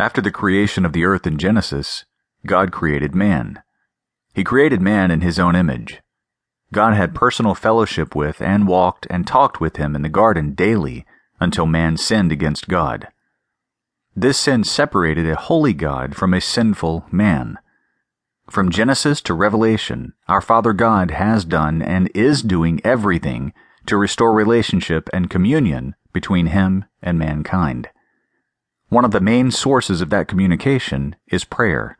After the creation of the earth in Genesis, God created man. He created man in his own image. God had personal fellowship with and walked and talked with him in the garden daily until man sinned against God. This sin separated a holy God from a sinful man. From Genesis to Revelation, our Father God has done and is doing everything to restore relationship and communion between Him and mankind. One of the main sources of that communication is prayer.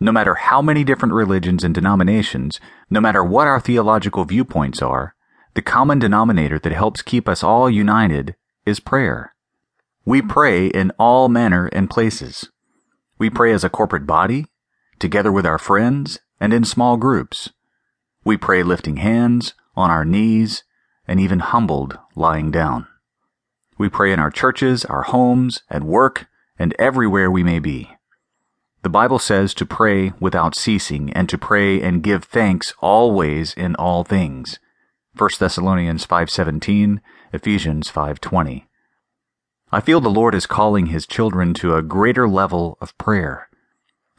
No matter how many different religions and denominations, no matter what our theological viewpoints are, the common denominator that helps keep us all united is prayer. We pray in all manner and places. We pray as a corporate body, together with our friends, and in small groups. We pray lifting hands, on our knees, and even humbled lying down. We pray in our churches, our homes, at work, and everywhere we may be. The Bible says to pray without ceasing and to pray and give thanks always in all things. 1 Thessalonians 5:17, Ephesians 5:20. I feel the Lord is calling his children to a greater level of prayer.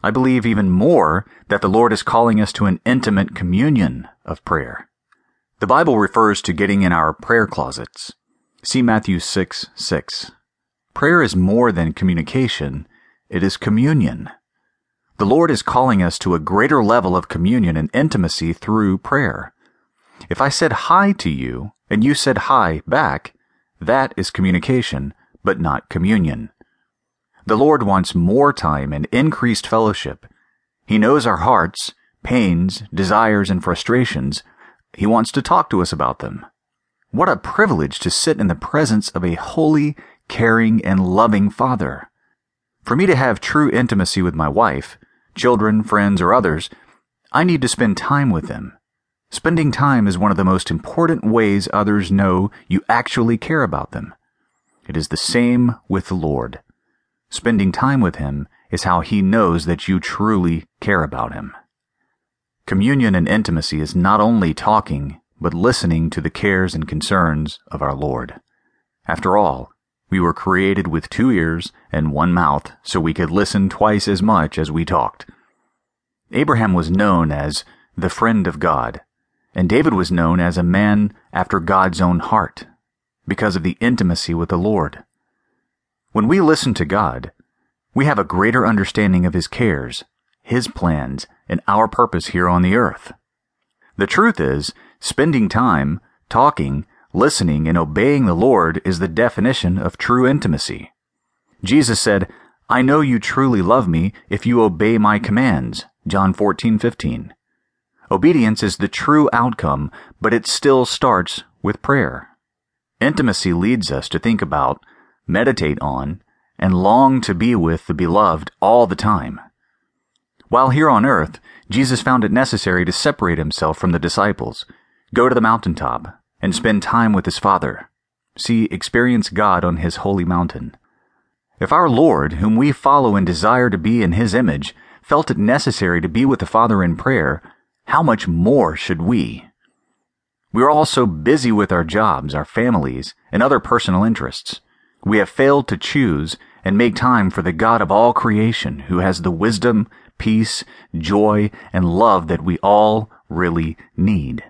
I believe even more that the Lord is calling us to an intimate communion of prayer. The Bible refers to getting in our prayer closets. See Matthew 6 6. Prayer is more than communication, it is communion. The Lord is calling us to a greater level of communion and intimacy through prayer. If I said hi to you and you said hi back, that is communication, but not communion. The Lord wants more time and increased fellowship. He knows our hearts, pains, desires, and frustrations. He wants to talk to us about them. What a privilege to sit in the presence of a holy, caring, and loving Father. For me to have true intimacy with my wife, children, friends, or others, I need to spend time with them. Spending time is one of the most important ways others know you actually care about them. It is the same with the Lord. Spending time with Him is how He knows that you truly care about Him. Communion and intimacy is not only talking, but listening to the cares and concerns of our Lord. After all, we were created with two ears and one mouth so we could listen twice as much as we talked. Abraham was known as the friend of God, and David was known as a man after God's own heart because of the intimacy with the Lord. When we listen to God, we have a greater understanding of His cares, His plans, and our purpose here on the earth. The truth is, spending time, talking, listening, and obeying the Lord is the definition of true intimacy. Jesus said, I know you truly love me if you obey my commands. John 14:15. Obedience is the true outcome, but it still starts with prayer. Intimacy leads us to think about, meditate on, and long to be with the beloved all the time. While here on earth, Jesus found it necessary to separate himself from the disciples, go to the mountaintop, and spend time with his Father. See, experience God on his holy mountain. If our Lord, whom we follow and desire to be in his image, felt it necessary to be with the Father in prayer, how much more should we? We are all so busy with our jobs, our families, and other personal interests. We have failed to choose and make time for the God of all creation who has the wisdom, peace, joy, and love that we all really need.